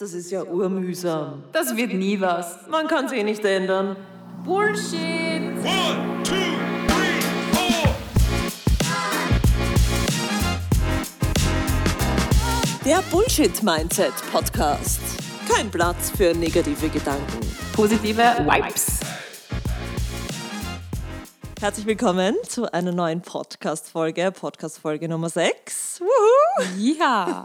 Das ist ja urmühsam. Das wird nie was. Man kann sie eh nicht ändern. Bullshit! One, two, three, four. Der Bullshit Mindset Podcast. Kein Platz für negative Gedanken. Positive Vibes. Herzlich willkommen zu einer neuen Podcast-Folge, Podcast-Folge Nummer 6. Wuhu! Ja,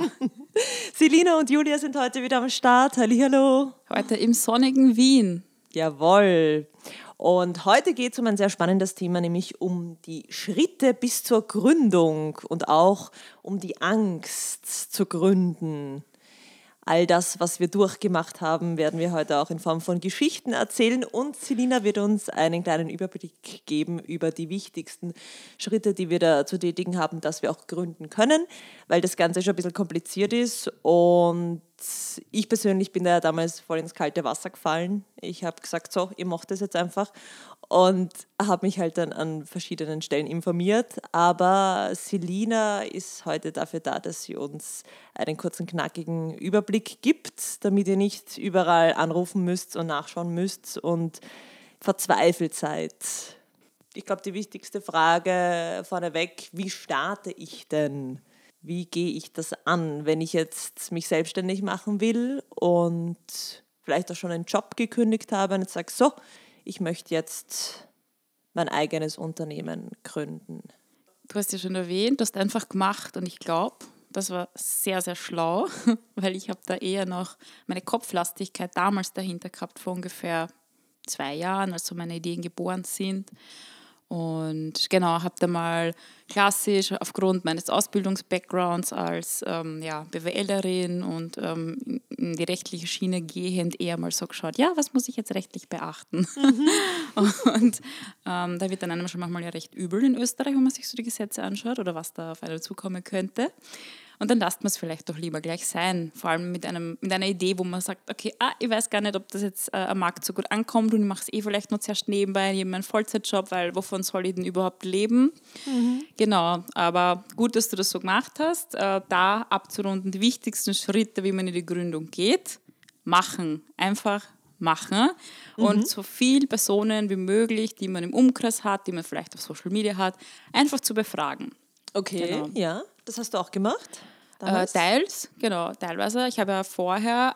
Selina und Julia sind heute wieder am Start. Hallihallo. heute im sonnigen Wien. Jawohl. Und heute geht es um ein sehr spannendes Thema, nämlich um die Schritte bis zur Gründung und auch um die Angst zu gründen. All das, was wir durchgemacht haben, werden wir heute auch in Form von Geschichten erzählen. Und Selina wird uns einen kleinen Überblick geben über die wichtigsten Schritte, die wir da zu tätigen haben, dass wir auch gründen können, weil das Ganze schon ein bisschen kompliziert ist. Und ich persönlich bin da damals voll ins kalte Wasser gefallen. Ich habe gesagt, so, ihr macht das jetzt einfach und habe mich halt dann an verschiedenen Stellen informiert. Aber Selina ist heute dafür da, dass sie uns einen kurzen, knackigen Überblick gibt, damit ihr nicht überall anrufen müsst und nachschauen müsst und verzweifelt seid. Ich glaube, die wichtigste Frage vorneweg, wie starte ich denn? Wie gehe ich das an, wenn ich jetzt mich selbstständig machen will und vielleicht auch schon einen Job gekündigt habe und jetzt sage, so, ich möchte jetzt mein eigenes Unternehmen gründen. Du hast ja schon erwähnt, du hast einfach gemacht und ich glaube, das war sehr, sehr schlau, weil ich habe da eher noch meine Kopflastigkeit damals dahinter gehabt, vor ungefähr zwei Jahren, als so meine Ideen geboren sind. Und genau, habe da mal klassisch aufgrund meines Ausbildungsbackgrounds als ähm, ja, BWLerin und ähm, in- die rechtliche Schiene gehend eher mal so geschaut, ja, was muss ich jetzt rechtlich beachten? und ähm, da wird dann einem schon manchmal ja recht übel in Österreich, wenn man sich so die Gesetze anschaut oder was da auf einen zukommen könnte. Und dann lasst man es vielleicht doch lieber gleich sein. Vor allem mit, einem, mit einer Idee, wo man sagt, okay, ah, ich weiß gar nicht, ob das jetzt äh, am Markt so gut ankommt und ich mache es eh vielleicht noch zuerst nebenbei, habe meinen Vollzeitjob, weil wovon soll ich denn überhaupt leben? Genau, aber gut, dass du das so gemacht hast. Äh, da abzurunden, die wichtigsten Schritte, wie man in die Gründung geht, machen. Einfach machen und so viele Personen wie möglich, die man im Umkreis hat, die man vielleicht auf Social Media hat, einfach zu befragen. Okay, Genau. ja, das hast du auch gemacht? Äh, teils, genau, teilweise. Ich habe ja vorher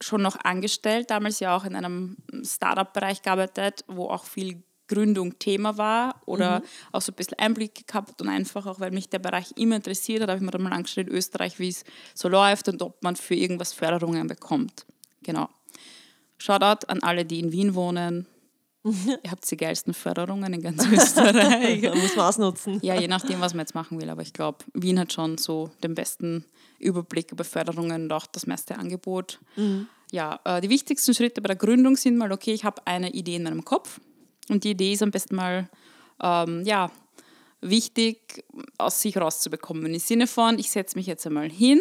schon noch angestellt, damals ja auch in einem Startup-Bereich gearbeitet, wo auch viel Gründung Thema war oder auch so ein bisschen Einblick gehabt und einfach auch, weil mich der Bereich immer interessiert hat, habe ich mir dann mal angestellt in Österreich, wie es so läuft und ob man für irgendwas Förderungen bekommt. Genau. Shoutout an alle, die in Wien wohnen. Ihr habt die geilsten Förderungen in ganz Österreich. Muss man ausnutzen. Ja, je nachdem, was man jetzt machen will. Aber ich glaube, Wien hat schon so den besten Überblick über Förderungen und auch das meiste Angebot. Ja, äh, die wichtigsten Schritte bei der Gründung sind mal, okay, ich habe eine Idee in meinem Kopf und die Idee ist am besten mal, ähm, ja, wichtig aus sich rauszubekommen. Im Sinne von, ich setze mich jetzt einmal hin,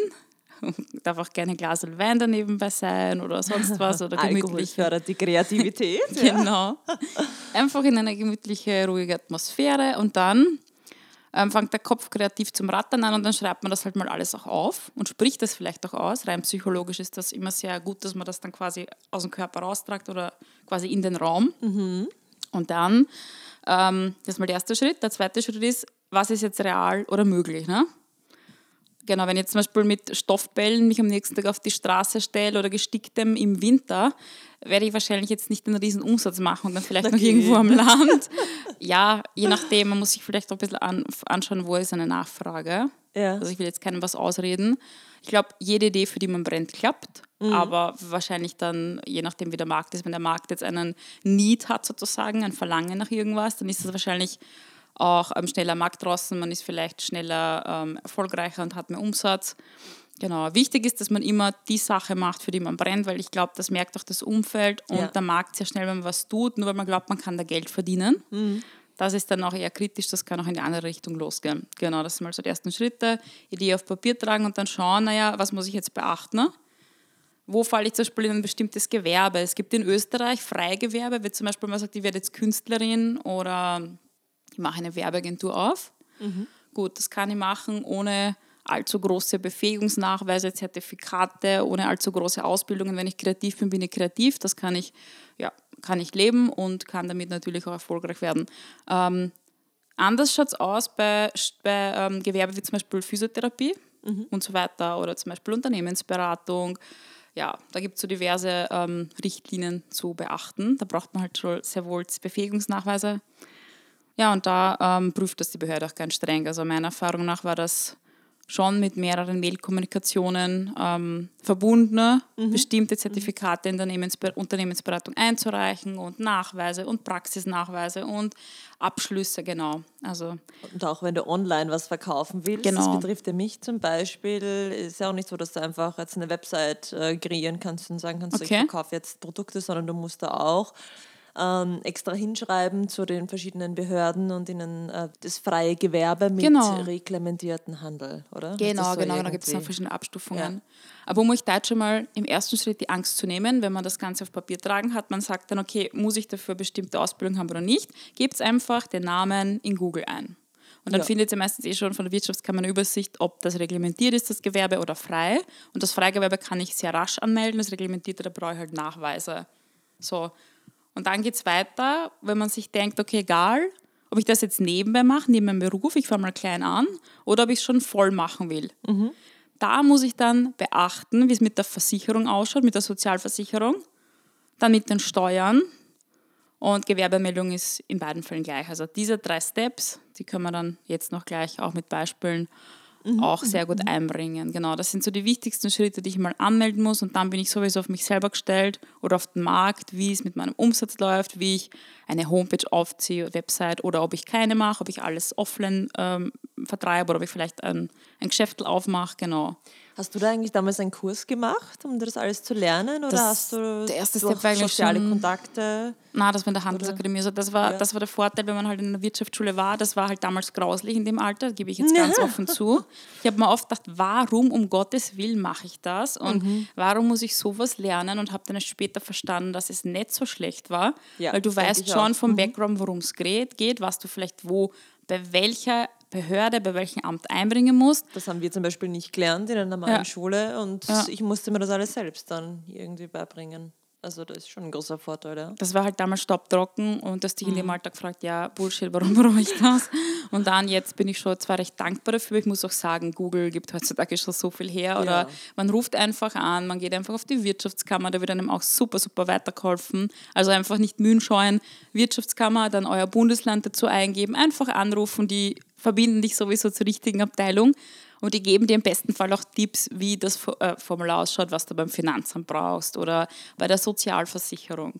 darf auch gerne ein Glas Wein daneben bei sein oder sonst was oder Alkohol gemütlich. fördert die Kreativität. Genau. Einfach in eine gemütliche, ruhige Atmosphäre und dann ähm, fängt der Kopf kreativ zum Rattern an und dann schreibt man das halt mal alles auch auf und spricht das vielleicht auch aus. Rein psychologisch ist das immer sehr gut, dass man das dann quasi aus dem Körper raustragt oder quasi in den Raum. Und dann, ähm, das ist mal der erste Schritt. Der zweite Schritt ist, was ist jetzt real oder möglich? Ne? Genau, wenn ich jetzt zum Beispiel mit Stoffbällen mich am nächsten Tag auf die Straße stelle oder gesticktem im Winter, werde ich wahrscheinlich jetzt nicht einen riesen Umsatz machen und dann vielleicht noch Okay. irgendwo am Land. Ja, je nachdem, man muss sich vielleicht auch ein bisschen an, anschauen, wo ist eine Nachfrage. Ja. Also ich will jetzt keinem was ausreden. Ich glaube, jede Idee, für die man brennt, klappt. Aber wahrscheinlich dann, je nachdem, wie der Markt ist, wenn der Markt jetzt einen Need hat sozusagen, ein Verlangen nach irgendwas, dann ist das wahrscheinlich auch ähm, schneller am Markt draußen, man ist vielleicht schneller ähm, erfolgreicher und hat mehr Umsatz. Genau. Wichtig ist, dass man immer die Sache macht, für die man brennt, weil ich glaube, das merkt auch das Umfeld und Ja. der Markt sehr schnell, wenn man was tut, nur weil man glaubt, man kann da Geld verdienen. Das ist dann auch eher kritisch, das kann auch in die andere Richtung losgehen. Genau, das sind mal so die ersten Schritte. Idee auf Papier tragen und dann schauen, naja, was muss ich jetzt beachten? Ne? Wo falle ich zum Beispiel in ein bestimmtes Gewerbe? Es gibt in Österreich Freigewerbe, wie zum Beispiel man sagt, ich werde jetzt Künstlerin oder ich mache eine Werbeagentur auf. Gut, das kann ich machen, ohne allzu große Befähigungsnachweise, Zertifikate, ohne allzu große Ausbildungen. Wenn ich kreativ bin, bin ich kreativ. Das kann ich, ja, kann ich leben und kann damit natürlich auch erfolgreich werden. Ähm, anders schaut es aus bei, bei ähm, Gewerbe wie zum Beispiel Physiotherapie und so weiter oder zum Beispiel Unternehmensberatung. Ja, da gibt es so diverse ähm, Richtlinien zu beachten. Da braucht man halt schon sehr wohl Befähigungsnachweise. Ja, und da ähm, prüft das die Behörde auch ganz streng. Also meiner Erfahrung nach war das schon mit mehreren Mailkommunikationen ähm, verbunden, bestimmte Zertifikate in der Unternehmensbe Unternehmensberatung einzureichen und Nachweise und Praxisnachweise und Abschlüsse, genau. Also Und auch wenn du online was verkaufen willst, Genau. das betrifft ja mich zum Beispiel, ist ja auch nicht so, dass du einfach jetzt eine Website äh, kreieren kannst und sagen kannst, ich Okay. verkaufe jetzt Produkte, sondern du musst da auch ähm, extra hinschreiben zu den verschiedenen Behörden und ihnen äh, das freie Gewerbe mit Genau. reglementierten Handel, oder? Genau, so genau, da gibt es irgendwie? verschiedene Abstufungen. Aber um euch da jetzt schon mal im ersten Schritt die Angst zu nehmen, wenn man das Ganze auf Papier tragen hat, man sagt dann, okay, muss ich dafür bestimmte Ausbildung haben oder nicht, gebt einfach den Namen in Google ein. Und dann Ja. findet ihr meistens eh schon von der Wirtschaftskammer eine Übersicht, ob das reglementiert ist, das Gewerbe oder frei. Und das Freigewerbe kann ich sehr rasch anmelden, das Reglementierte, da brauche ich halt Nachweise. So. Und dann geht es weiter, wenn man sich denkt, okay, egal, ob ich das jetzt nebenbei mache, neben meinem Beruf, ich fange mal klein an, oder ob ich es schon voll machen will. Da muss ich dann beachten, wie es mit der Versicherung ausschaut, mit der Sozialversicherung, dann mit den Steuern und Gewerbemeldung ist in beiden Fällen gleich. Also diese drei Steps, die können wir dann jetzt noch gleich auch mit Beispielen auch sehr gut einbringen. Genau, das sind so die wichtigsten Schritte, die ich mal anmelden muss und dann bin ich sowieso auf mich selber gestellt oder auf den Markt, wie es mit meinem Umsatz läuft, wie ich eine Homepage aufziehe, Website oder ob ich keine mache, ob ich alles offline ähm, vertreibe oder ob ich vielleicht ein, ein Geschäft aufmache, genau. Hast du da eigentlich damals einen Kurs gemacht, um das alles zu lernen? Oder Das- hast du der erste durch Step war eigentlich soziale schon- Kontakte? Na, das war in der Handelsakademie. Also das, war, Ja. das war der Vorteil, wenn man halt in der Wirtschaftsschule war. Das war halt damals grauslich in dem Alter, gebe ich jetzt ganz offen zu. Ich habe mir oft gedacht, warum um Gottes Willen mache ich das? Und Mhm. warum muss ich sowas lernen? Und habe dann später verstanden, dass es nicht so schlecht war. Ja, weil du weißt schon auch. Mhm. vom Background, worum es geht, geht, was du vielleicht wo, bei welcher Behörde, bei welchem Amt einbringen musst. Das haben wir zum Beispiel nicht gelernt in einer normalen Ja. Schule und Ja. ich musste mir das alles selbst dann irgendwie beibringen. Also das ist schon ein großer Vorteil, ja. Das war halt damals stopptrocken und dass dich in dem Mhm. Alter gefragt, ja, Bullshit, warum brauche ich das? Und dann jetzt bin ich schon zwar recht dankbar dafür, ich muss auch sagen, Google gibt heutzutage schon so viel her oder Ja. man ruft einfach an, man geht einfach auf die Wirtschaftskammer, da wird einem auch super, super weitergeholfen. Also einfach nicht Mühen scheuen, Wirtschaftskammer, dann euer Bundesland dazu eingeben, einfach anrufen, die verbinden dich sowieso zur richtigen Abteilung und die geben dir im besten Fall auch Tipps, wie das äh, Formular ausschaut, was du beim Finanzamt brauchst oder bei der Sozialversicherung.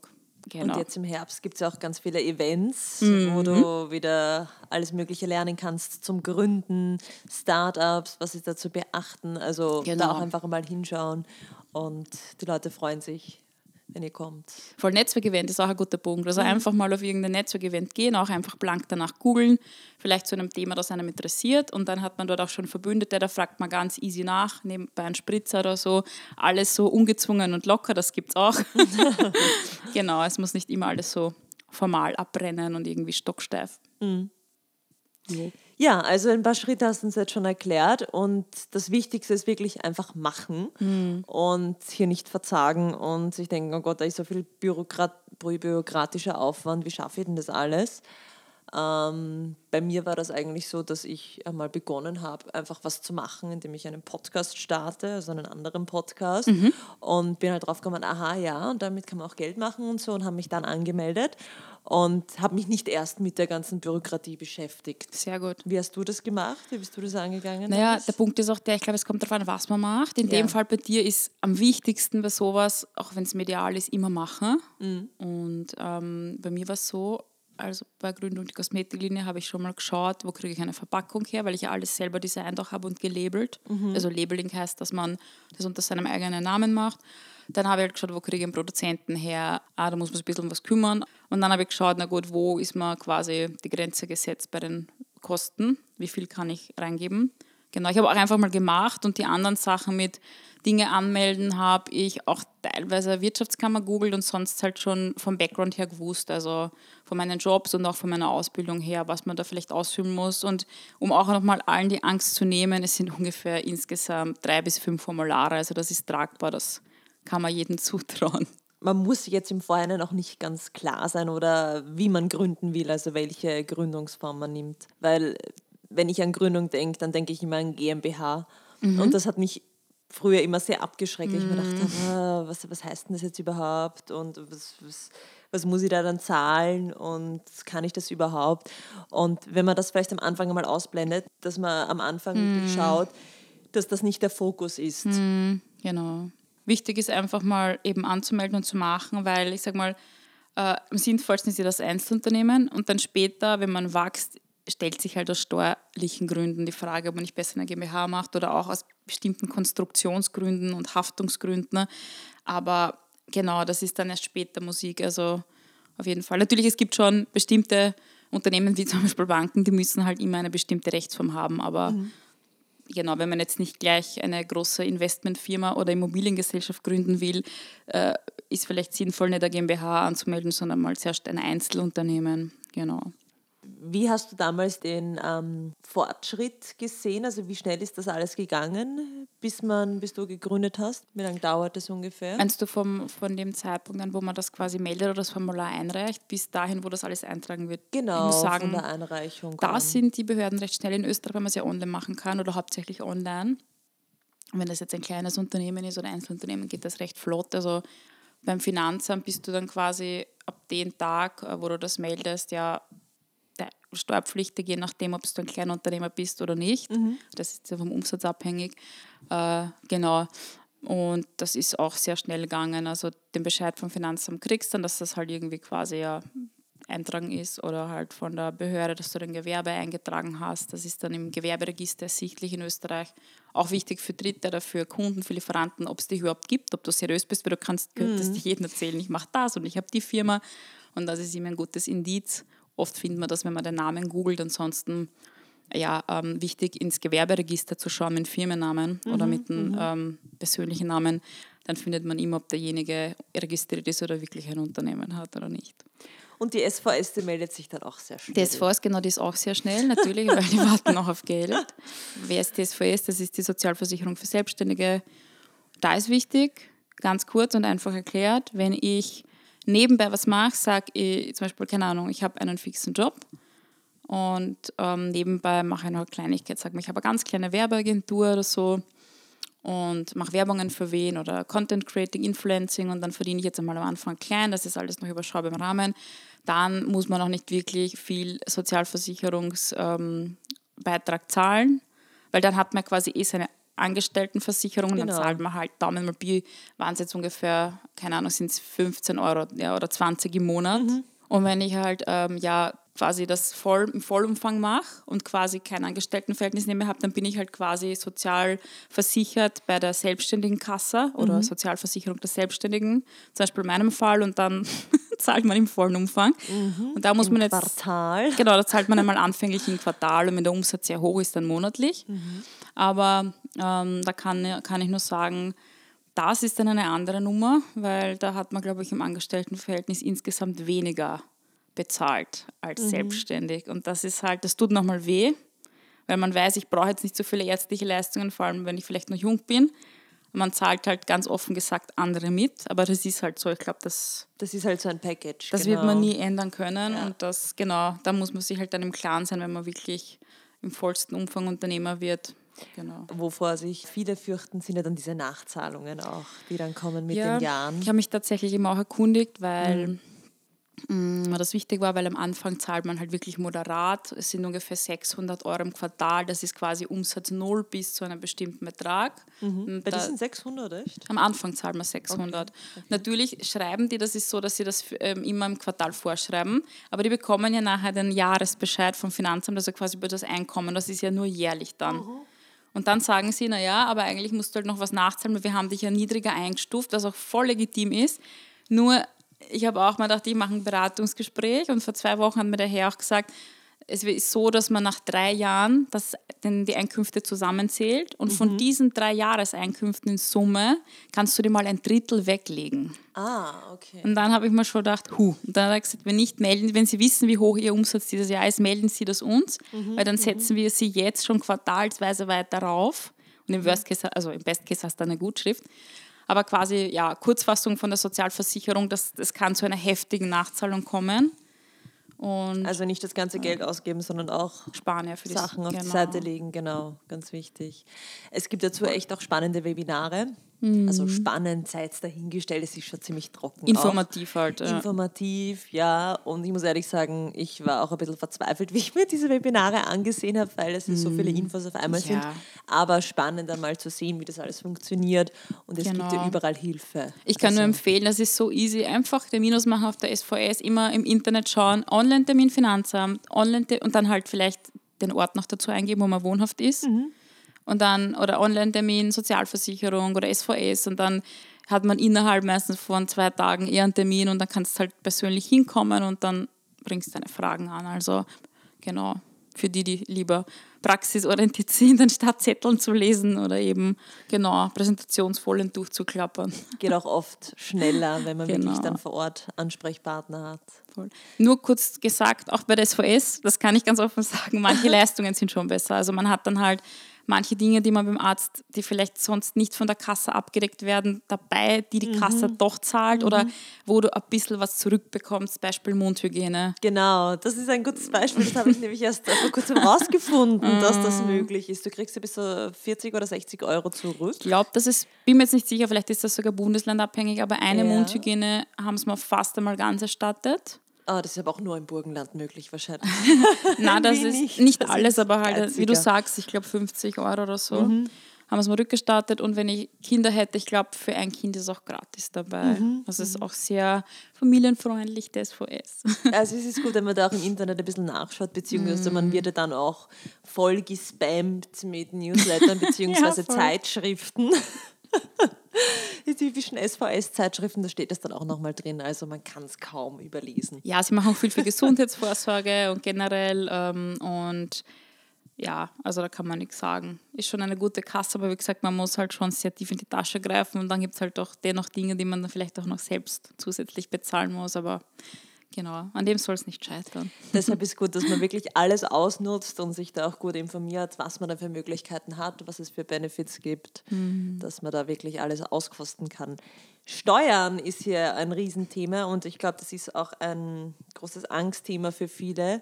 Genau. Und jetzt im Herbst gibt es ja auch ganz viele Events, Mhm. wo du wieder alles Mögliche lernen kannst zum Gründen, Startups, was ist da zu beachten. Also Genau. da auch einfach mal hinschauen und die Leute freuen sich, wenn ihr kommt. Voll Netzwerkevent ist auch ein guter Punkt. Mhm. Also einfach mal auf irgendein Netzwerkevent gehen, auch einfach blank danach googeln, vielleicht zu einem Thema, das einem interessiert und dann hat man dort auch schon Verbündete, da fragt man ganz easy nach, nebenbei einen Spritzer oder so, alles so ungezwungen und locker, das gibt's auch. genau, es muss nicht immer alles so formal abbrennen und irgendwie stocksteif. Ja, also ein paar Schritte hast du uns jetzt schon erklärt und das Wichtigste ist wirklich einfach machen Mhm. und hier nicht verzagen und sich denken, oh Gott, da ist so viel Bürokrat bürokratischer Aufwand, wie schaffe ich denn das alles? Ähm, bei mir war das eigentlich so, dass ich einmal begonnen habe, einfach was zu machen, indem ich einen Podcast starte, also einen anderen Podcast und bin halt drauf gekommen, aha, ja, und damit kann man auch Geld machen und so und habe mich dann angemeldet und habe mich nicht erst mit der ganzen Bürokratie beschäftigt. Sehr gut. Wie hast du das gemacht? Wie bist du das angegangen? Naja, der Punkt ist auch der, ich glaube, es kommt darauf an, was man macht. In Ja. dem Fall bei dir ist am wichtigsten bei sowas, auch wenn es medial ist, immer machen. Mhm. Und ähm, bei mir war es so, also bei Gründung der Kosmetiklinie habe ich schon mal geschaut, wo kriege ich eine Verpackung her, weil ich ja alles selber designt auch habe und gelabelt. Mhm. Also Labeling heißt, dass man das unter seinem eigenen Namen macht. Dann habe ich halt geschaut, wo kriege ich einen Produzenten her. Ah, da muss man sich ein bisschen um was kümmern. Und dann habe ich geschaut, na gut, wo ist man quasi die Grenze gesetzt bei den Kosten? Wie viel kann ich reingeben? Genau, ich habe auch einfach mal gemacht und die anderen Sachen mit Dinge anmelden habe ich auch teilweise Wirtschaftskammer googelt und sonst halt schon vom Background her gewusst, also von meinen Jobs und auch von meiner Ausbildung her, was man da vielleicht ausfüllen muss. Und um auch nochmal allen die Angst zu nehmen, es sind ungefähr insgesamt drei bis fünf Formulare, also das ist tragbar, das kann man jedem zutrauen. Man muss jetzt im Vorhinein auch nicht ganz klar sein oder wie man gründen will, also welche Gründungsform man nimmt. Weil wenn ich an Gründung denke, dann denke ich immer an GmbH. Und das hat mich früher immer sehr abgeschreckt. Ich mir dachte, ah, was, was heißt denn das jetzt überhaupt und was, was, was muss ich da dann zahlen und kann ich das überhaupt? Und wenn man das vielleicht am Anfang einmal ausblendet, dass man am Anfang wirklich schaut, dass das nicht der Fokus ist. Genau. Wichtig ist einfach mal eben anzumelden und zu machen, weil ich sag mal, äh, am sinnvollsten ist ja das Einzelunternehmen und dann später, wenn man wächst, stellt sich halt aus steuerlichen Gründen die Frage, ob man nicht besser eine GmbH macht oder auch aus bestimmten Konstruktionsgründen und Haftungsgründen. Aber genau, das ist dann erst später Musik. Also auf jeden Fall. Natürlich, es gibt schon bestimmte Unternehmen, wie zum Beispiel Banken, die müssen halt immer eine bestimmte Rechtsform haben. Aber genau, wenn man jetzt nicht gleich eine große Investmentfirma oder Immobiliengesellschaft gründen will, äh, ist vielleicht sinnvoll, nicht eine GmbH anzumelden, sondern mal zuerst ein Einzelunternehmen. Genau. Wie hast du damals den ähm, Fortschritt gesehen? Also wie schnell ist das alles gegangen, bis, man, bis du gegründet hast? Wie lange dauert das ungefähr? Meinst du vom, von dem Zeitpunkt an, wo man das quasi meldet oder das Formular einreicht, bis dahin, wo das alles eintragen wird? genau, ich muss von sagen, der Einreichung. da an. sind die Behörden recht schnell in Österreich, weil man es ja online machen kann oder hauptsächlich online. Und wenn das jetzt ein kleines Unternehmen ist oder ein Einzelunternehmen, geht das recht flott. Also beim Finanzamt bist du dann quasi ab dem Tag, äh, wo du das meldest, ja steuerpflichtig, je nachdem, ob du ein kleiner Unternehmer bist oder nicht. Das ist ja vom Umsatz abhängig. Äh, genau. Und das ist auch sehr schnell gegangen. Also den Bescheid vom Finanzamt kriegst dann, dass das halt irgendwie quasi ja eintragen ist oder halt von der Behörde, dass du dein Gewerbe eingetragen hast. Das ist dann im Gewerberegister ersichtlich in Österreich. Auch wichtig für Dritte oder für Kunden, für Lieferanten, ob es dich überhaupt gibt, ob du seriös bist, weil du kannst, könntest dich jedem erzählen, ich mache das und ich habe die Firma. Und das ist immer ein gutes Indiz. Oft findet man das, wenn man den Namen googelt. Ansonsten ja, ähm, wichtig, ins Gewerberegister zu schauen mit Firmennamen oder mit einem ähm, persönlichen Namen. Dann findet man immer, ob derjenige registriert ist oder wirklich ein Unternehmen hat oder nicht. Und die SVS, die meldet sich dann auch sehr schnell. Die SVS, genau, die ist auch sehr schnell, natürlich, weil die warten noch auf Geld. Wer ist die SVS? Das ist die Sozialversicherung für Selbstständige. Da ist wichtig, ganz kurz und einfach erklärt, wenn ich nebenbei was mache, sage ich zum Beispiel, keine Ahnung, ich habe einen fixen Job und ähm, nebenbei mache ich noch eine Kleinigkeit, sage ich habe eine ganz kleine Werbeagentur oder so und mache Werbungen für wen oder Content Creating, Influencing und dann verdiene ich jetzt einmal am Anfang klein, das ist alles noch überschaubar im Rahmen. Dann muss man auch nicht wirklich viel Sozialversicherungsbeitrag ähm, zahlen, weil dann hat man quasi eh seine Angestelltenversicherung und Genau. dann zahlt man halt Daumen mal Pi, waren es jetzt ungefähr, keine Ahnung, sind es 15 Euro ja, oder 20 im Monat. Und wenn ich halt ähm, ja quasi das voll, im Vollumfang mache und quasi kein Angestelltenverhältnis nehme habe, dann bin ich halt quasi sozial versichert bei der selbstständigen Kasse oder Sozialversicherung der Selbstständigen, zum Beispiel in meinem Fall und dann zahlt man im vollen Umfang. Und da muss man jetzt Quartal. Genau, da zahlt man einmal anfänglich im Quartal und wenn der Umsatz sehr hoch ist, dann monatlich. Aber ähm, da kann, kann ich nur sagen, das ist dann eine andere Nummer, weil da hat man, glaube ich, im Angestelltenverhältnis insgesamt weniger bezahlt als selbstständig. Und das ist halt, das tut nochmal weh, weil man weiß, ich brauche jetzt nicht so viele ärztliche Leistungen, vor allem wenn ich vielleicht noch jung bin. Man zahlt halt ganz offen gesagt andere mit, aber das ist halt so. Ich glaube, das, Das ist halt so ein Package. das genau. wird man nie ändern können. Und das, genau, da muss man sich halt dann im Klaren sein, wenn man wirklich im vollsten Umfang Unternehmer wird. Genau. Wovor sich viele fürchten, sind ja dann diese Nachzahlungen auch, die dann kommen mit Ja, den Jahren. Ich habe mich tatsächlich immer auch erkundigt, weil mm, das wichtig war, weil am Anfang zahlt man halt wirklich moderat. Es sind ungefähr 600 Euro im Quartal. Das ist quasi Umsatz null bis zu einem bestimmten Betrag. Weil da- das sind 600, echt? am Anfang zahlt man 600. Natürlich schreiben die, das ist so, dass sie das ähm, immer im Quartal vorschreiben, aber die bekommen ja nachher den Jahresbescheid vom Finanzamt, also quasi über das Einkommen, das ist ja nur jährlich dann. Und dann sagen sie, naja, aber eigentlich musst du halt noch was nachzahlen, weil wir haben dich ja niedriger eingestuft, was auch voll legitim ist. Nur, ich habe auch mal gedacht, ich mache ein Beratungsgespräch und vor zwei Wochen hat mir der Herr auch gesagt, es ist so, dass man nach drei Jahren das, den, die Einkünfte zusammenzählt und Mhm. von diesen drei Jahreseinkünften in Summe kannst du dir mal ein Drittel weglegen. Ah, okay. Und dann habe ich mir schon gedacht, hu. Und dann hat er gesagt, wenn nicht melden, wenn Sie wissen, wie hoch Ihr Umsatz dieses Jahr ist, melden Sie das uns, weil dann setzen wir Sie jetzt schon quartalsweise weiter rauf. Und im Worst Case, also im Best Case hast du eine Gutschrift. Aber quasi, ja, Kurzfassung von der Sozialversicherung, das, das kann zu einer heftigen Nachzahlung kommen. Und Also nicht das ganze Geld ausgeben, sondern auch sparen ja für die Sachen auf die genau. Seite legen, genau, ganz wichtig. Es gibt dazu echt auch spannende Webinare. Mhm. Also spannend, sei es dahingestellt, es ist schon ziemlich trocken. Informativ halt. Auch. Ja. Informativ, ja. Und ich muss ehrlich sagen, ich war auch ein bisschen verzweifelt, wie ich mir diese Webinare angesehen habe, weil es so viele Infos auf einmal sind. Mhm. Ja. Aber spannend einmal zu sehen, wie das alles funktioniert. Und es gibt ja Genau. überall Hilfe. Ich kann nur Also- empfehlen, das ist so easy. Einfach den Minus machen auf der SVS, immer im Internet schauen, Online-Termin Finanzamt, Online und dann halt vielleicht den Ort noch dazu eingeben, wo man wohnhaft ist. Und dann, oder Online-Termin, Sozialversicherung oder SVS und dann hat man innerhalb meistens von zwei Tagen eher einen Termin und dann kannst du halt persönlich hinkommen und dann bringst du deine Fragen an. Also genau, für die, die lieber praxisorientiert sind, anstatt Zetteln zu lesen oder eben genau Präsentationsfolien durchzuklappern. Geht auch oft schneller, wenn man wirklich Genau. dann vor Ort Ansprechpartner hat. Voll. Nur kurz gesagt, auch bei der SVS, das kann ich ganz offen sagen, manche Leistungen sind schon besser. Also man hat dann halt manche Dinge, die man beim Arzt, die vielleicht sonst nicht von der Kasse abgedeckt werden, dabei, die die Kasse doch zahlt oder wo du ein bisschen was zurückbekommst, Beispiel Mundhygiene. Genau, das ist ein gutes Beispiel. Das habe ich nämlich erst vor kurzem rausgefunden, dass das möglich ist. Du kriegst ja bis zu 40 oder 60 Euro zurück. Ich glaube, das ist, bin mir jetzt nicht sicher, vielleicht ist das sogar bundeslandabhängig, aber eine Ja. Mundhygiene haben sie mir fast einmal ganz erstattet. Ah, das ist aber auch nur im Burgenland möglich wahrscheinlich. Na, das ist nicht. nicht, Das alles, ist aber halt, wie du geiziger. sagst, ich glaube 50 Euro oder so. Mhm. Haben wir es mal rückgestartet und wenn ich Kinder hätte, ich glaube, für ein Kind ist auch gratis dabei. Mhm. Also es ist auch sehr familienfreundlich, das SVS. Also es ist gut, wenn man da auch im Internet ein bisschen nachschaut, beziehungsweise Mhm. man wird ja dann auch voll gespammt mit Newslettern beziehungsweise voll. Zeitschriften. Die typischen SVS-Zeitschriften, da steht es dann auch nochmal drin, also man kann es kaum überlesen. ja, sie machen auch viel für Gesundheitsvorsorge und generell ähm, und ja, also da kann man nichts sagen. Ist schon eine gute Kasse, aber wie gesagt, man muss halt schon sehr tief in die Tasche greifen und dann gibt es halt auch dennoch Dinge, die man dann vielleicht auch noch selbst zusätzlich bezahlen muss, aber genau, an dem soll es nicht scheitern. Deshalb ist gut, dass man wirklich alles ausnutzt und sich da auch gut informiert, was man da für Möglichkeiten hat, was es für Benefits gibt, dass man da wirklich alles auskosten kann. Steuern ist hier ein Riesenthema und ich glaube, das ist auch ein großes Angstthema für viele.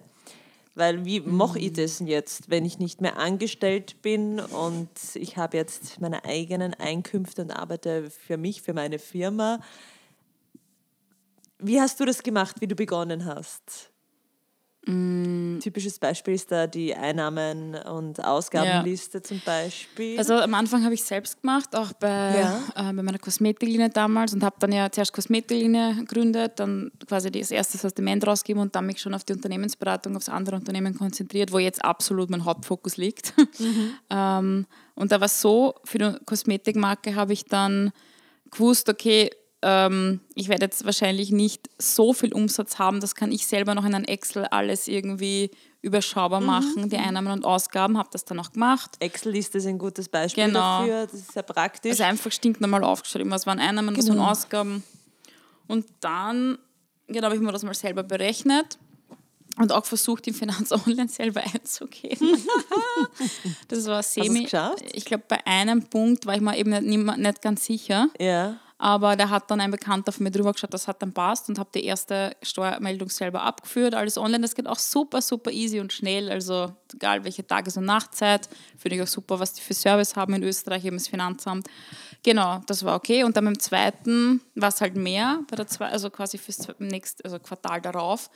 Weil wie mache ich das jetzt, wenn ich nicht mehr angestellt bin und ich habe jetzt meine eigenen Einkünfte und arbeite für mich, für meine Firma? Wie hast du das gemacht, wie du begonnen hast? Typisches Beispiel ist da die Einnahmen- und Ausgabenliste zum Beispiel. Also am Anfang habe ich selbst gemacht, auch bei, Ja. äh, bei meiner Kosmetiklinie damals und habe dann ja zuerst Kosmetiklinie gegründet, dann quasi das erste Sortiment rausgegeben und dann mich schon auf die Unternehmensberatung, aufs andere Unternehmen konzentriert, wo jetzt absolut mein Hauptfokus liegt. ähm, und da war es so, für die Kosmetikmarke habe ich dann gewusst, okay, ähm, ich werde jetzt wahrscheinlich nicht so viel Umsatz haben, das kann ich selber noch in ein Excel alles irgendwie überschaubar machen, die Einnahmen und Ausgaben, habe das dann auch gemacht. Excel-Liste ist ein gutes Beispiel Genau. dafür, das ist sehr praktisch. Also einfach stinknormal aufgeschrieben, was waren Einnahmen, was Genau. waren Ausgaben. Und dann genau, habe ich mir das mal selber berechnet und auch versucht, im Finanz Online selber einzugeben. das war semi. geschafft? Ich glaube, bei einem Punkt war ich mir eben nicht, nicht ganz sicher. ja. Aber da hat dann ein Bekannter von mir drüber geschaut, das hat dann passt und habe die erste Steuermeldung selber abgeführt. Alles online, das geht auch super, super easy und schnell. Also egal welche Tages- und Nachtzeit. Finde ich auch super, was die für Service haben in Österreich, eben das Finanzamt. Genau, das war okay. Und dann beim zweiten war es halt mehr, bei der zwei, also quasi fürs nächste also Quartal darauf.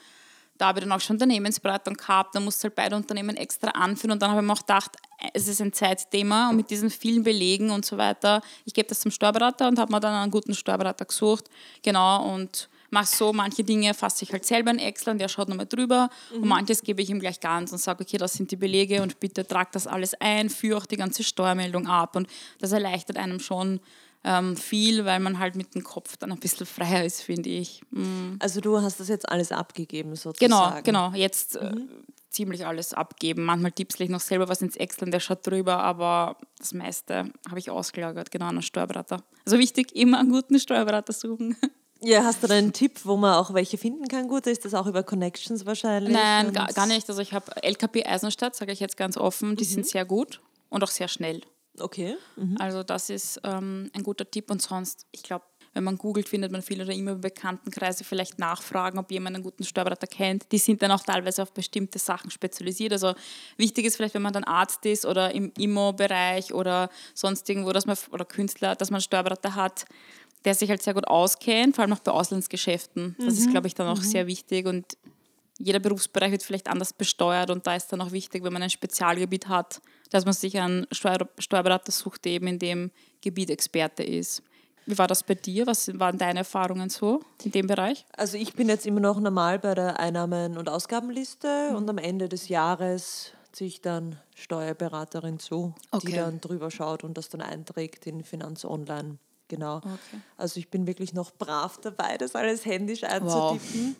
Da habe ich dann auch schon Unternehmensberatung gehabt, da musste halt beide Unternehmen extra anführen und dann habe ich mir auch gedacht, es ist ein Zeitthema und mit diesen vielen Belegen und so weiter, ich gebe das zum Steuerberater und habe mir dann einen guten Steuerberater gesucht, genau, und mache so, manche Dinge fasse ich halt selber in Excel und der schaut nochmal drüber und manches gebe ich ihm gleich ganz und sage, okay, das sind die Belege und bitte trag das alles ein, führe auch die ganze Steuermeldung ab und das erleichtert einem schon ähm, viel, weil man halt mit dem Kopf dann ein bisschen freier ist, finde ich. Mm. Also du hast das jetzt alles abgegeben Genau, sozusagen. genau. Jetzt äh, ziemlich alles abgeben. Manchmal tippsle ich noch selber was ins Excel und der schaut drüber, aber das meiste habe ich ausgelagert, genau an einen Steuerberater. Also wichtig, immer einen guten Steuerberater suchen. Ja, hast du da einen Tipp, wo man auch welche finden kann? Gut, ist das auch über Connections wahrscheinlich? Nein, gar, gar nicht. Also ich habe LKP Eisenstadt, sage ich jetzt ganz offen, die sind sehr gut und auch sehr schnell. Okay. Also das ist ähm, ein guter Tipp und sonst, ich glaube, wenn man googelt, findet man viele oder immer über Bekanntenkreise vielleicht nachfragen, ob jemand einen guten Steuerberater kennt. Die sind dann auch teilweise auf bestimmte Sachen spezialisiert. Also wichtig ist vielleicht, wenn man dann Arzt ist oder im Immo-Bereich oder sonst irgendwo, dass man oder Künstler, dass man einen Steuerberater hat, der sich halt sehr gut auskennt, vor allem auch bei Auslandsgeschäften. Das ist, glaube ich, dann auch sehr wichtig und jeder Berufsbereich wird vielleicht anders besteuert und da ist dann auch wichtig, wenn man ein Spezialgebiet hat, dass man sich einen Steuer Steuerberater sucht, der eben in dem Gebiet Experte ist. Wie war das bei dir? Was waren deine Erfahrungen so in dem Bereich? Also ich bin jetzt immer noch normal bei der Einnahmen- und Ausgabenliste Mhm. und am Ende des Jahres ziehe ich dann Steuerberaterin zu, die Okay. dann drüber schaut und das dann einträgt in Finanz Online. Genau. Okay. Also ich bin wirklich noch brav dabei, das alles händisch einzutippen.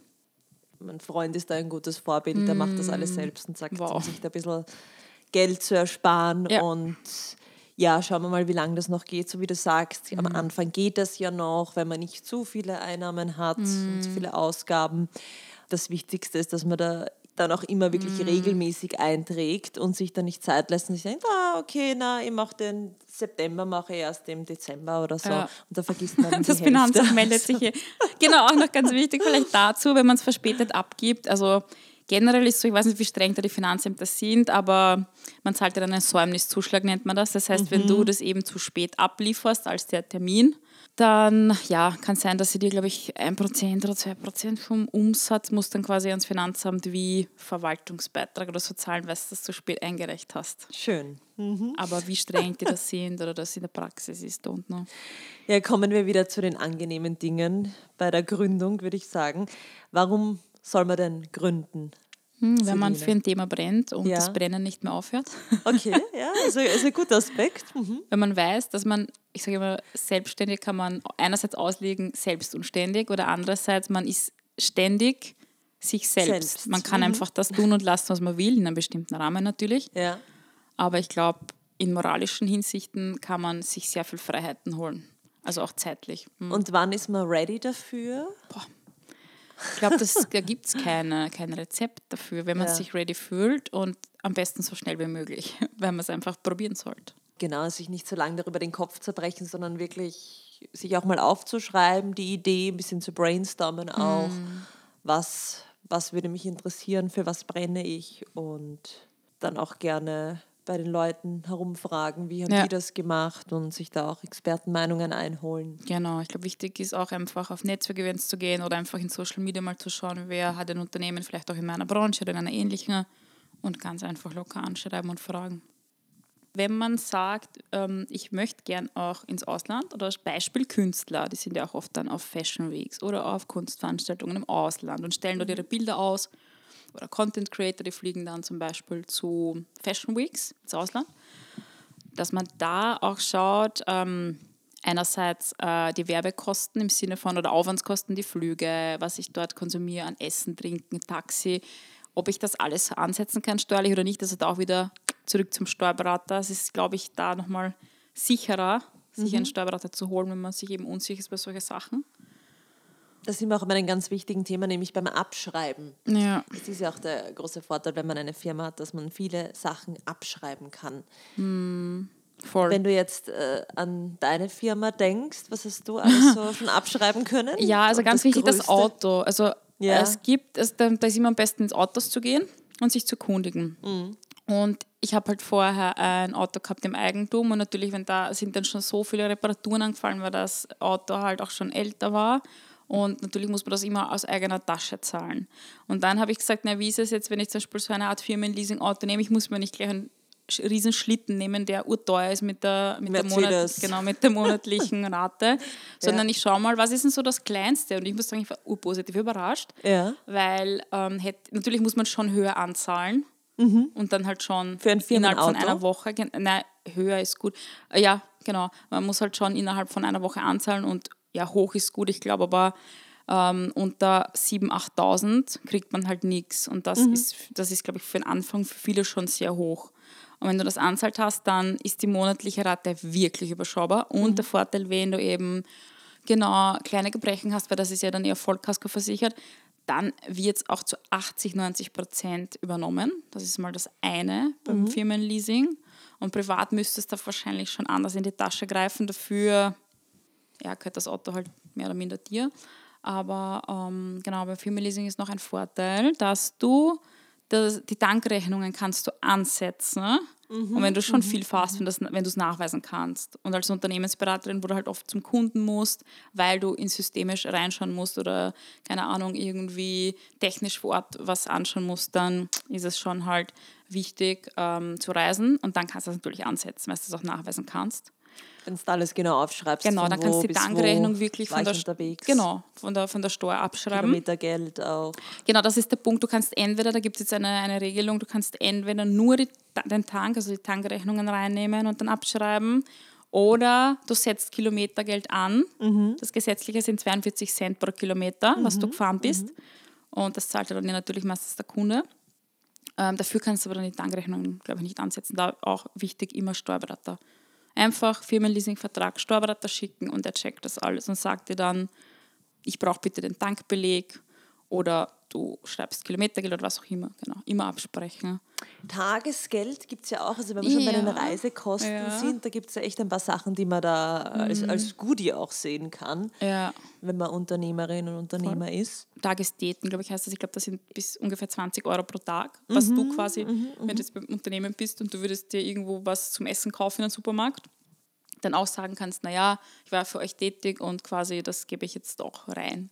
Mein Freund ist da ein gutes Vorbild, der macht das alles selbst und sagt, Mm. Wow. um sich da ein bisschen Geld zu ersparen Ja. und ja, schauen wir mal, wie lange das noch geht. So wie du sagst, Mm. am Anfang geht das ja noch, wenn man nicht zu viele Einnahmen hat und Mm. zu viele Ausgaben. Das Wichtigste ist, dass man da dann auch immer wirklich Mm. regelmäßig einträgt und sich dann nicht Zeit lässt und sich denkt, ah, okay, na, ich mache den September, mache ich erst im Dezember oder so. Ja. Und da vergisst man Das. Finanzamt meldet sich hier. Genau, auch noch ganz wichtig vielleicht dazu, wenn man es verspätet abgibt. Also generell ist so, ich weiß nicht, wie streng da die Finanzämter sind, aber man zahlt ja dann einen Säumniszuschlag, nennt man das. Das heißt, wenn du das eben zu spät ablieferst als der Termin, dann ja, kann sein, dass sie dir, glaube ich, 1% oder 2% vom Umsatz musst dann quasi ans Finanzamt wie Verwaltungsbeitrag oder so zahlen, weil du das zu spät eingereicht hast. Schön. Aber wie streng die das sind oder das in der Praxis ist, don't know. Ja, kommen wir wieder zu den angenehmen Dingen bei der Gründung, würde ich sagen. Warum soll man denn gründen? Hm, wenn man für ein Thema brennt und Ja. das Brennen nicht mehr aufhört. Okay, ja, also ist ein guter Aspekt. Mhm. Wenn man weiß, dass man, ich sage immer, selbstständig kann man einerseits auslegen, selbst und ständig, oder andererseits, man ist ständig sich selbst. Selbst. Man kann einfach das tun und lassen, was man will, in einem bestimmten Rahmen natürlich. Ja. Aber ich glaube, in moralischen Hinsichten kann man sich sehr viel Freiheiten holen. Also auch zeitlich. Hm. Und wann ist man ready dafür? Ich glaube, da gibt es keine, kein Rezept dafür, wenn man Ja. sich ready fühlt und am besten so schnell wie möglich, weil man es einfach probieren sollte. Genau, sich nicht so lange darüber den Kopf zerbrechen, sondern wirklich sich auch mal aufzuschreiben, die Idee, ein bisschen zu brainstormen auch. Was, was würde mich interessieren, für was brenne ich und dann auch gerne bei den Leuten herumfragen, wie haben Ja. die das gemacht und sich da auch Expertenmeinungen einholen. Genau, ich glaube, wichtig ist auch einfach auf Netzwerkevents zu gehen oder einfach in Social Media mal zu schauen, wer hat ein Unternehmen, vielleicht auch in meiner Branche oder in einer ähnlichen und ganz einfach locker anschreiben und fragen. Wenn man sagt, ähm, ich möchte gern auch ins Ausland oder als Beispiel Künstler, die sind ja auch oft dann auf Fashion Weeks oder auf Kunstveranstaltungen im Ausland und stellen dort ihre Bilder aus oder Content Creator, die fliegen dann zum Beispiel zu Fashion Weeks ins Ausland dass man da auch schaut, ähm, einerseits äh, die Werbekosten im Sinne von oder Aufwandskosten, die Flüge, was ich dort konsumiere an Essen, Trinken, Taxi, ob ich das alles ansetzen kann steuerlich oder nicht. Also da auch wieder zurück zum Steuerberater. Es ist, glaube ich, da nochmal sicherer, sich einen Steuerberater zu holen, wenn man sich eben unsicher ist bei solchen Sachen. Das sind wir auch bei einem ganz wichtigen Thema, nämlich beim Abschreiben. Ja. Das ist ja auch der große Vorteil, wenn man eine Firma hat, dass man viele Sachen abschreiben kann. Voll. Wenn du jetzt äh, an deine Firma denkst, was hast du alles so schon abschreiben können? Ja, also Und ganz wichtig, das Größte? Auto. Also Ja. es gibt, es, da, da ist immer am besten ins Autos zu gehen und sich zu kundigen. Mhm. Und ich habe halt vorher ein Auto gehabt im Eigentum und natürlich, wenn da sind dann schon so viele Reparaturen angefallen, weil das Auto halt auch schon älter war. Und natürlich muss man das immer aus eigener Tasche zahlen. Und dann habe ich gesagt, na, wie ist es jetzt, wenn ich zum Beispiel so eine Art Firmenleasing-Auto nehme? Ich muss mir nicht gleich einen riesen Schlitten nehmen, der urteuer ist mit der, mit der, Monat, genau, mit der monatlichen Rate, sondern ich schaue mal, was ist denn so das Kleinste? Und ich muss sagen, ich war urpositiv überrascht, Ja. weil ähm, hätt, natürlich muss man schon höher anzahlen und dann halt schon Mhm. Für ein innerhalb von einer Woche, nein, höher ist gut. Äh, Ja, genau, man muss halt schon innerhalb von einer Woche anzahlen und ja, hoch ist gut, ich glaube aber, Ähm, unter 7.000, 8.000 kriegt man halt nichts. Und das ist, das ist, glaube ich, für den Anfang für viele schon sehr hoch. Und wenn du das anzahlt hast, dann ist die monatliche Rate wirklich überschaubar. Und der Vorteil, wenn du eben genau kleine Gebrechen hast, weil das ist ja dann eher Vollkasko versichert, dann wird es auch zu 80, 90 Prozent übernommen. Das ist mal das eine beim Firmenleasing. Und privat müsstest du wahrscheinlich schon anders in die Tasche greifen. Dafür ja, gehört das Auto halt mehr oder minder dir. Aber ähm, genau, bei Firmenleasing ist noch ein Vorteil, dass du das, die Tankrechnungen kannst du ansetzen. und wenn du schon viel fährst, wenn, das, wenn du es nachweisen kannst. Und als Unternehmensberaterin, wo du halt oft zum Kunden musst, weil du in Systeme reinschauen musst oder, keine Ahnung, irgendwie technisch vor Ort was anschauen musst, dann ist es schon halt wichtig ähm, zu reisen. Und dann kannst du das natürlich ansetzen, weil du es auch nachweisen kannst. Wenn du alles genau aufschreibst. Genau, dann kannst du die Tankrechnung wirklich von der, unterwegs. genau, von, der, von der Steuer abschreiben. Kilometergeld auch. Genau, das ist der Punkt. Du kannst entweder, da gibt es jetzt eine, eine Regelung, du kannst entweder nur die, den Tank, also die Tankrechnungen reinnehmen und dann abschreiben. Oder du setzt Kilometergeld an. Das gesetzliche sind 42 Cent pro Kilometer, was du gefahren bist. Und das zahlt dann natürlich meistens der Kunde. Ähm, dafür kannst du aber dann die Tankrechnung, glaube ich, nicht ansetzen. Da auch wichtig immer Steuerberater. Einfach Firmenleasingvertrag, Steuerberater schicken und er checkt das alles und sagt dir dann, ich brauche bitte den Tankbeleg oder du schreibst Kilometergeld oder was auch immer. Genau, immer absprechen. Tagesgeld gibt es ja auch, also wenn wir schon bei den Ja. Reisekosten Ja. Mhm. sind, da gibt es ja echt ein paar Sachen, die man da als, als Goodie auch sehen kann, Ja, wenn man Unternehmerin und Unternehmer ist. Tagesdaten, glaube ich, heißt das. Ich glaube, das sind bis ungefähr 20 Euro pro Tag, was du quasi, wenn du jetzt beim Unternehmen bist und du würdest dir irgendwo was zum Essen kaufen in einem Supermarkt, dann auch sagen kannst, naja, ich war für euch tätig und quasi das gebe ich jetzt auch rein.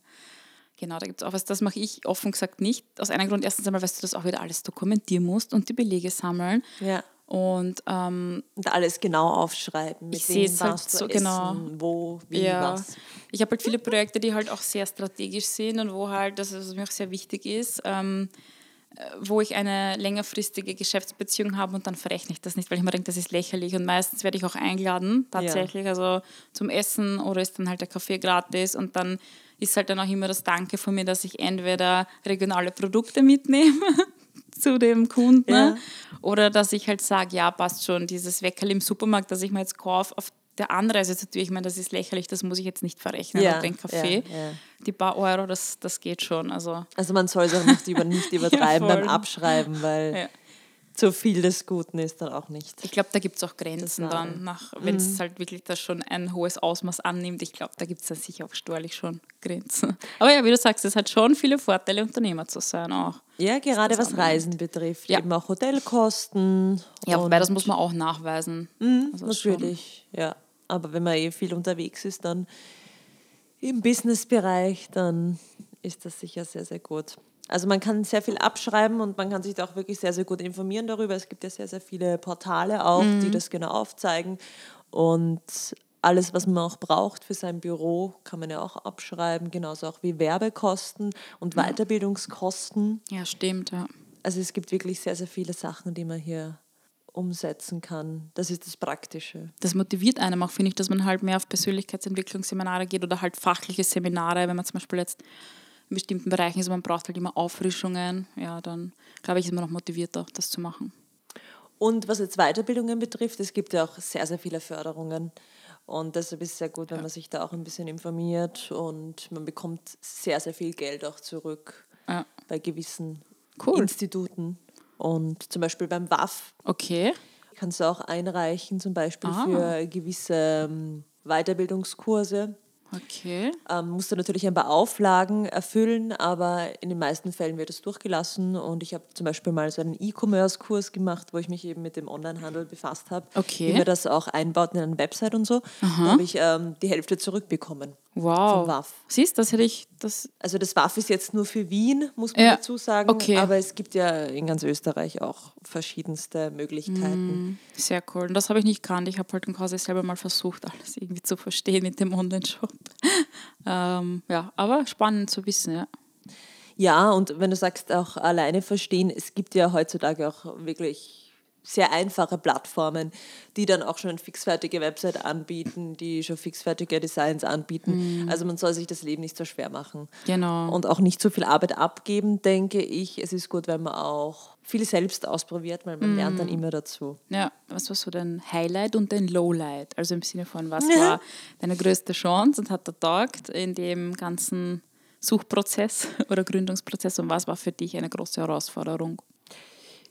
Genau, da gibt es auch was, das mache ich offen gesagt nicht. Aus einem Grund, erstens einmal, weil du das auch wieder alles dokumentieren musst und die Belege sammeln. Ja. Und ähm, Und alles genau aufschreiben. Ich wem seh's halt so essen, genau. Wo, wie, ja, was. ich habe halt viele Projekte, die halt auch sehr strategisch sind und wo halt, das was mir auch sehr wichtig ist, ähm, äh, wo ich eine längerfristige Geschäftsbeziehung habe und dann verrechne ich das nicht, weil ich mir denke, das ist lächerlich. Und meistens werde ich auch eingeladen, tatsächlich, also zum Essen oder ist dann halt der Kaffee gratis. Und dann ist halt dann auch immer das Danke von mir, dass ich entweder regionale Produkte mitnehme zu dem Kunden Ja. oder dass ich halt sage, ja, passt schon, dieses Weckerl im Supermarkt, das ich mir jetzt kaufe, auf der Anreise natürlich, ich meine, das ist lächerlich, das muss ich jetzt nicht verrechnen Ja, auf den Kaffee. ja, ja. Die paar Euro, das, das geht schon. Also Also man soll es auch nicht, über, nicht übertreiben beim voll. Abschreiben, weil Ja. zu viel des Guten ist dann auch nicht. ich glaube, da gibt es auch Grenzen dann, nach, wenn es halt wirklich das schon ein hohes Ausmaß annimmt. Ich glaube, da gibt es dann sicher auch steuerlich schon Grenzen. Aber ja, wie du sagst, es hat schon viele Vorteile, Unternehmer zu sein auch. Ja, gerade was. Reisen betrifft. Ja. Eben auch Hotelkosten. Ja, wobei das muss man auch nachweisen. Also das schon. Natürlich, ja. Aber wenn man eh viel unterwegs ist, dann im Businessbereich, dann ist das sicher sehr, sehr gut. Also man kann sehr viel abschreiben und man kann sich da auch wirklich sehr, sehr gut informieren darüber. Es gibt ja sehr, sehr viele Portale auch, die das genau aufzeigen. Und alles, was man auch braucht für sein Büro, kann man ja auch abschreiben, genauso auch wie Werbekosten und Weiterbildungskosten. Ja, stimmt, ja. Also es gibt wirklich sehr, sehr viele Sachen, die man hier umsetzen kann. Das ist das Praktische. das motiviert einem auch, finde ich, dass man halt mehr auf Persönlichkeitsentwicklungsseminare geht oder halt fachliche Seminare, wenn man zum Beispiel jetzt in bestimmten Bereichen ist, man braucht halt immer Auffrischungen, ja, dann glaube ich, ist man noch motivierter, das zu machen. Und was jetzt Weiterbildungen betrifft, es gibt ja auch sehr, sehr viele Förderungen. Und deshalb ist es sehr gut, wenn man sich da auch ein bisschen informiert und man bekommt sehr, sehr viel Geld auch zurück Ja. bei gewissen Cool. Instituten. Und zum Beispiel beim WAF Okay. kannst du auch einreichen, zum Beispiel Ah. für gewisse ähm, Weiterbildungskurse. Okay. Ähm, musst du natürlich ein paar Auflagen erfüllen, aber in den meisten Fällen wird es durchgelassen. Und ich habe zum Beispiel mal so einen E-Commerce-Kurs gemacht, wo ich mich eben mit dem Onlinehandel befasst habe. Okay. Wie man das auch einbaut in eine Website und so. Da habe ich ähm, die Hälfte zurückbekommen Wow. vom WAF. Siehst, das hätte ich, das, Also das WAF ist jetzt nur für Wien, muss man Ja, dazu sagen. okay. Aber es gibt ja in ganz Österreich auch verschiedenste Möglichkeiten. sehr cool. Und das habe ich nicht gekannt. Ich habe halt quasi selber mal versucht, alles irgendwie zu verstehen mit dem Online-Shop. ähm, ja, aber spannend zu wissen, ja. Ja, und wenn du sagst, auch alleine verstehen, es gibt ja heutzutage auch wirklich sehr einfache Plattformen, die dann auch schon fixfertige Website anbieten, die schon fixfertige Designs anbieten. Also man soll sich das Leben nicht so schwer machen. Genau. Und auch nicht so viel Arbeit abgeben, denke ich. Es ist gut, wenn man auch viel selbst ausprobiert, weil man lernt dann immer dazu. Ja, was war so dein Highlight und dein Lowlight? Also im Sinne von, was war deine größte Chance und hat er taugt in dem ganzen Suchprozess oder Gründungsprozess und was war für dich eine große Herausforderung?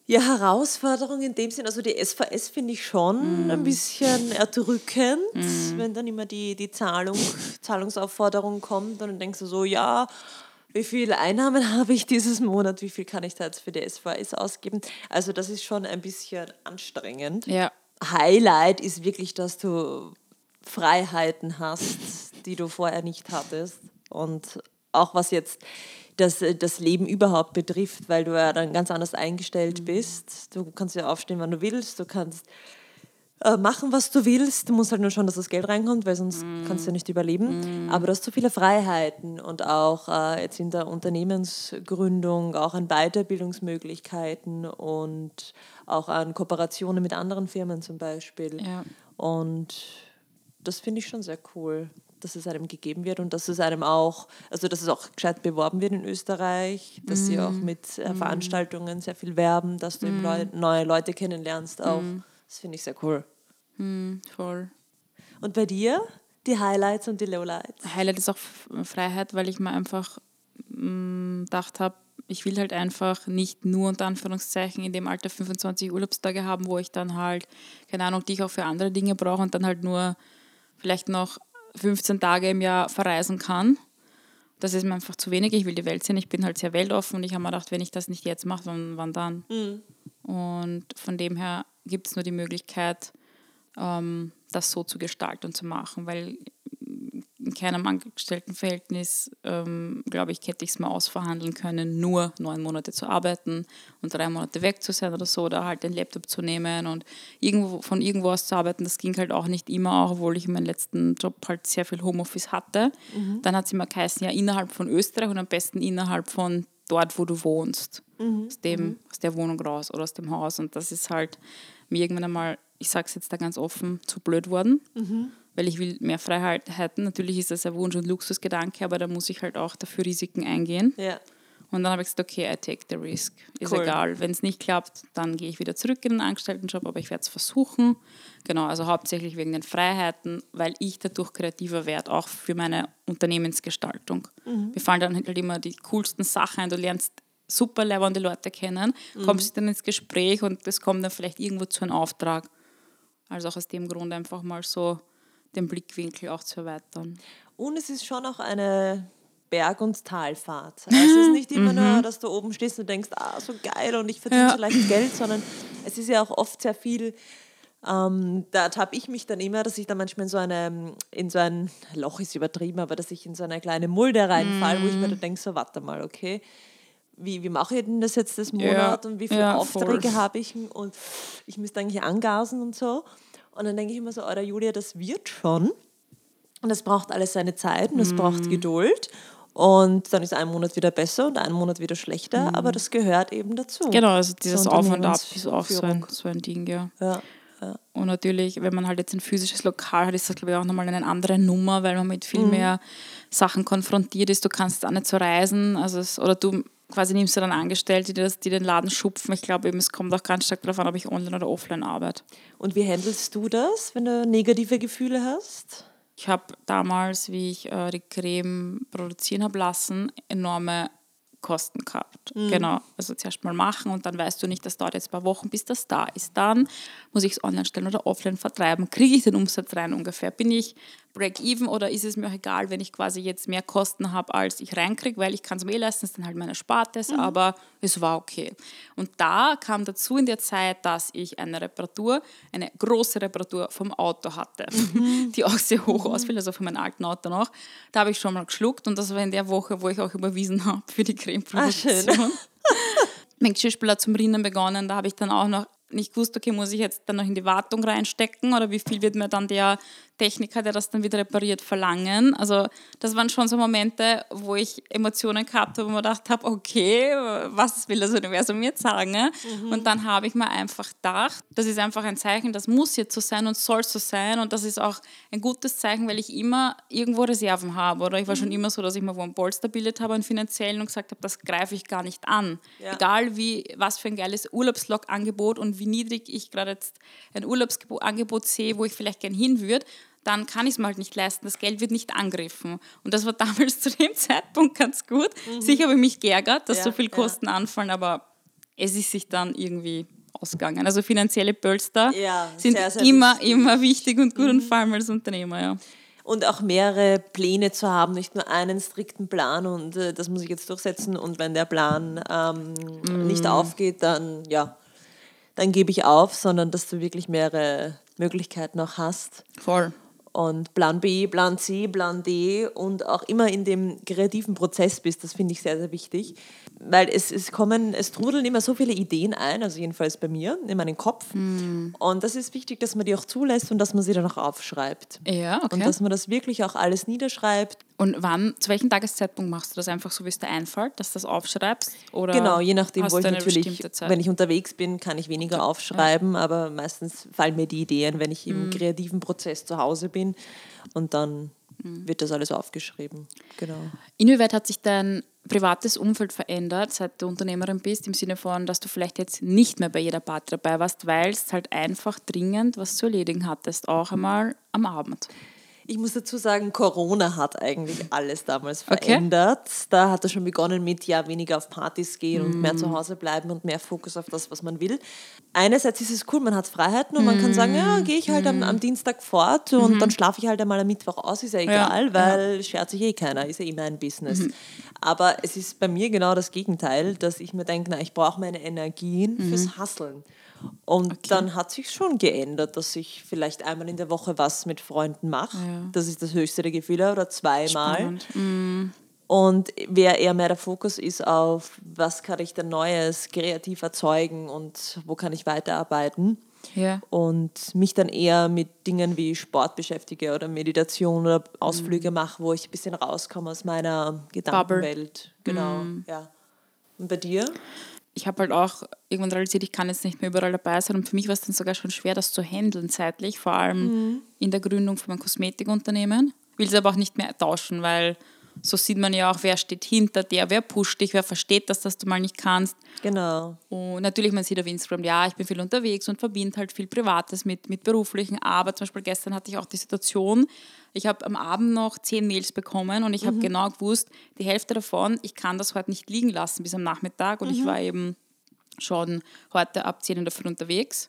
Ja, Herausforderung in dem Sinn, also die SVS finde ich schon ein bisschen erdrückend, wenn dann immer die, die Zahlung, Zahlungsaufforderung kommt und dann denkst du so, ja, wie viele Einnahmen habe ich dieses Monat, wie viel kann ich da jetzt für die SVS ausgeben? Also das ist schon ein bisschen anstrengend. Ja, Highlight ist wirklich, dass du Freiheiten hast, die du vorher nicht hattest. Und auch was jetzt das, das Leben überhaupt betrifft, weil du ja dann ganz anders eingestellt bist. Du kannst ja aufstehen, wann du willst. Du kannst äh, machen, was du willst. Du musst halt nur schauen, dass das Geld reinkommt, weil sonst kannst du ja nicht überleben. Aber du hast so viele Freiheiten und auch äh, jetzt in der Unternehmensgründung auch an Weiterbildungsmöglichkeiten und auch an Kooperationen mit anderen Firmen zum Beispiel. Ja. Und das finde ich schon sehr cool, dass es einem gegeben wird und dass es einem auch, also dass es auch gescheit beworben wird in Österreich, dass sie auch mit äh, Veranstaltungen sehr viel werben, dass du eben Leu neue Leute kennenlernst auch. Das finde ich sehr cool. voll. Und bei dir? Die Highlights und die Lowlights? Highlight ist auch Freiheit, weil ich mir einfach mh, gedacht habe, ich will halt einfach nicht nur unter Anführungszeichen in dem Alter 25 Urlaubstage haben, wo ich dann halt, keine Ahnung, die ich auch für andere Dinge brauche und dann halt nur vielleicht noch 15 Tage im Jahr verreisen kann. Das ist mir einfach zu wenig. Ich will die Welt sehen. Ich bin halt sehr weltoffen und ich habe mir gedacht, wenn ich das nicht jetzt mache, dann wann dann? Und von dem her gibt es nur die Möglichkeit, ähm, das so zu gestalten und zu machen, weil in keinem Angestelltenverhältnis, ähm, glaube ich, hätte ich es mal ausverhandeln können, nur neun Monate zu arbeiten und drei Monate weg zu sein oder so, oder halt den Laptop zu nehmen und irgendwo, von irgendwo aus zu arbeiten. Das ging halt auch nicht immer, auch obwohl ich in meinem letzten Job halt sehr viel Homeoffice hatte. Dann hat es immer geheißen, ja, innerhalb von Österreich und am besten innerhalb von dort, wo du wohnst, aus, dem, aus der Wohnung raus oder aus dem Haus. Und das ist halt mir irgendwann einmal, ich sage es jetzt da ganz offen, zu blöd worden, weil ich will mehr Freiheiten. Natürlich ist das ein Wunsch- und Luxusgedanke, aber da muss ich halt auch dafür Risiken eingehen. Ja. Und dann habe ich gesagt, okay, I take the risk. Ist Cool. egal. Wenn es nicht klappt, dann gehe ich wieder zurück in den Angestelltenjob, aber ich werde es versuchen. Genau, also hauptsächlich wegen den Freiheiten, weil ich dadurch kreativer werde, auch für meine Unternehmensgestaltung. Mir fallen dann halt immer die coolsten Sachen ein. Du lernst super lebende Leute kennen, kommst dann ins Gespräch und es kommt dann vielleicht irgendwo zu einem Auftrag. Also auch aus dem Grund einfach mal so den Blickwinkel auch zu erweitern. Und es ist schon auch eine Berg- und Talfahrt. Also es ist nicht immer nur, dass du oben stehst und denkst, ah, so geil und ich verdiene Ja. so leicht Geld, sondern es ist ja auch oft sehr viel, ähm, da ertappe ich mich dann immer, dass ich dann manchmal in so, eine, in so ein Loch ist übertrieben, aber dass ich in so eine kleine Mulde reinfalle, wo ich mir dann denke, so warte mal, okay, wie, wie mache ich denn das jetzt das Monat Ja, und wie viele ja, Aufträge voll. habe ich und ich müsste eigentlich angasen und so. Und dann denke ich immer so, oder Julia, das wird schon. Und es braucht alles seine Zeit und es Mhm. braucht Geduld. Und dann ist ein Monat wieder besser und ein Monat wieder schlechter, aber das gehört eben dazu. Mhm. Genau, also dieses Auf und Ab ist auch so ein, so ein Ding, ja. Ja. Und natürlich, wenn man halt jetzt ein physisches Lokal hat, ist das, glaube ich, auch nochmal eine andere Nummer, weil man mit viel mehr Sachen konfrontiert ist. Du kannst auch nicht so reisen, also es, oder du quasi nimmst du dann Angestellte, die, das, die den Laden schupfen. Ich glaube eben, es kommt auch ganz stark darauf an, ob ich online oder offline arbeite. Und wie handelst du das, wenn du negative Gefühle hast? Ich habe damals, wie ich äh, die Creme produzieren habe lassen, enorme Kosten gehabt. Genau, also zuerst mal machen und dann weißt du nicht, das dauert jetzt ein paar Wochen, bis das da ist. Dann muss ich es online stellen oder offline vertreiben. Kriege ich den Umsatz rein ungefähr? Bin ich Break-Even oder ist es mir auch egal, wenn ich quasi jetzt mehr Kosten habe, als ich reinkriege, weil ich kann es mir eh leisten, ist dann halt meine Spartes, aber es war okay. Und da kam dazu in der Zeit, dass ich eine Reparatur, eine große Reparatur vom Auto hatte, die auch sehr hoch ausfiel, also von meinem alten Auto noch. Da habe ich schon mal geschluckt und das war in der Woche, wo ich auch überwiesen habe für die Cremeproduktion. Ah, schön. mein Geschirrspüler zum Rinnen begonnen. Da habe ich dann auch noch nicht gewusst, okay, muss ich jetzt dann noch in die Wartung reinstecken oder wie viel wird mir dann der, Techniker, der das dann wieder repariert, verlangen. Also das waren schon so Momente, wo ich Emotionen gehabt habe, wo man gedacht habe, okay, was will das Universum jetzt sagen? Mhm. Und dann habe ich mir einfach gedacht, das ist einfach ein Zeichen, das muss jetzt so sein und soll so sein. Und das ist auch ein gutes Zeichen, weil ich immer irgendwo Reserven habe. Oder ich war schon Mhm. immer so, dass ich mir wo ein Polster bildet habe, einen finanziellen und gesagt habe, das greife ich gar nicht an. Ja. Egal wie, was für ein geiles Urlaubslog-Angebot und wie niedrig ich gerade jetzt ein Urlaubsangebot sehe, wo ich vielleicht gern hin würde, dann kann ich es mir halt nicht leisten. Das Geld wird nicht angegriffen. Und das war damals zu dem Zeitpunkt ganz gut. Sicher habe ich mich geärgert, dass Mhm. Ja, so viel ja. Kosten anfallen, aber es ist sich dann irgendwie ausgegangen. Also finanzielle Pölster Ja, sind sehr, sehr immer, wichtig. immer wichtig und gut und vor allem als Unternehmer, ja. Und auch mehrere Pläne zu haben, nicht nur einen strikten Plan und äh, das muss ich jetzt durchsetzen. Und wenn der Plan ähm, Mm. nicht aufgeht, dann ja, dann gebe ich auf, sondern dass du wirklich mehrere Möglichkeiten auch hast. Voll. Und Plan B, Plan C, Plan D und auch immer in dem kreativen Prozess bist, das finde ich sehr, sehr wichtig. Weil es, es kommen, es trudeln immer so viele Ideen ein, also jedenfalls bei mir, in meinen Kopf. Und das ist wichtig, dass man die auch zulässt und dass man sie dann auch aufschreibt. Ja, Und okay. dass man das wirklich auch alles niederschreibt. Und wann, zu welchem Tageszeitpunkt machst du das einfach so, wie es dir einfällt, dass du das aufschreibst? Oder Genau, je nachdem, wo ich natürlich, wenn ich unterwegs bin, kann ich weniger aufschreiben, aber meistens fallen mir die Ideen, wenn ich im kreativen Prozess zu Hause bin und dann Mhm. wird das alles aufgeschrieben. Genau. Inwieweit hat sich dein privates Umfeld verändert, seit du Unternehmerin bist, im Sinne von, dass du vielleicht jetzt nicht mehr bei jeder Party dabei warst, weil es halt einfach dringend was zu erledigen hattest, auch einmal am Abend? Ich muss dazu sagen, Corona hat eigentlich alles damals Okay. verändert. Da hat er schon begonnen mit ja weniger auf Partys gehen und Mm. mehr zu Hause bleiben und mehr Fokus auf das, was man will. Einerseits ist es cool, man hat Freiheiten und man kann sagen, ja, Mm. gehe ich halt am, am Dienstag fort und dann schlafe ich halt einmal am Mittwoch aus, ist ja egal, Mhm. Ja, Mhm. weil schert sich eh keiner, ist ja immer ein Business. Aber es ist bei mir genau das Gegenteil, dass ich mir denke, na, ich brauche meine Energien Mhm. fürs Hasseln. Und dann hat sich schon geändert, dass ich vielleicht einmal in der Woche was mit Freunden mache. Das ist das höchste der Gefühle oder zweimal. Mm, Und wer eher mehr der Fokus ist auf, was kann ich denn Neues kreativ erzeugen und wo kann ich weiterarbeiten. Ja. Und mich dann eher mit Dingen wie Sport beschäftige oder Meditation oder Ausflüge Mhm. mache, wo ich ein bisschen rauskomme aus meiner Gedankenwelt. Genau, Mhm. ja. Und bei dir? Ich habe halt auch irgendwann realisiert, ich kann jetzt nicht mehr überall dabei sein. Und für mich war es dann sogar schon schwer, das zu handeln zeitlich, vor allem in der Gründung von meinem Kosmetikunternehmen. Will es aber auch nicht mehr tauschen, weil so sieht man ja auch, wer steht hinter dir, wer pusht dich, wer versteht das, dass du mal nicht kannst. Genau. Und natürlich, man sieht auf Instagram, ja, ich bin viel unterwegs und verbinde halt viel Privates mit, mit Beruflichen. Aber zum Beispiel gestern hatte ich auch die Situation, ich habe am Abend noch zehn Mails bekommen und ich habe genau gewusst, die Hälfte davon, ich kann das heute nicht liegen lassen bis am Nachmittag. Und ich war eben schon heute ab 10 in der Früh unterwegs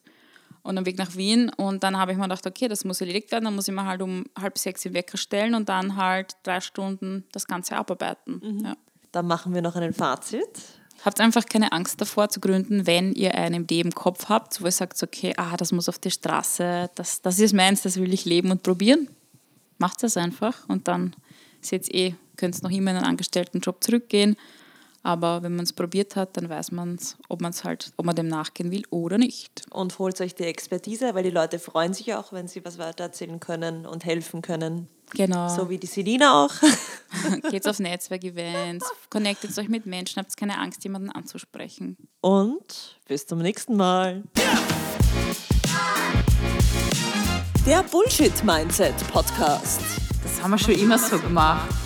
und am Weg nach Wien. Und dann habe ich mir gedacht, okay, das muss erledigt werden. Dann muss ich mir halt um halb sechs den Wecker stellen und dann halt drei Stunden das Ganze abarbeiten. Ja. Dann machen wir noch einen Fazit. Habt einfach keine Angst davor zu gründen, wenn ihr eine Idee im Kopf habt, wo ihr sagt, okay, ah, das muss auf die Straße, das, das ist meins, das will ich leben und probieren. Macht das einfach und dann seht ihr eh, könnt noch immer in einen Angestelltenjob zurückgehen. Aber wenn man es probiert hat, dann weiß man es, ob man es halt, ob man dem nachgehen will oder nicht. Und holt euch die Expertise, weil die Leute freuen sich auch, wenn sie was weitererzählen können und helfen können. Genau. So wie die Selina auch. Geht's auf Netzwerkevents, connectet euch mit Menschen, habt keine Angst, jemanden anzusprechen. Und bis zum nächsten Mal. Der Bullshit Mindset Podcast. Das haben wir schon immer so gemacht.